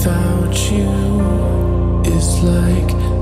without you is like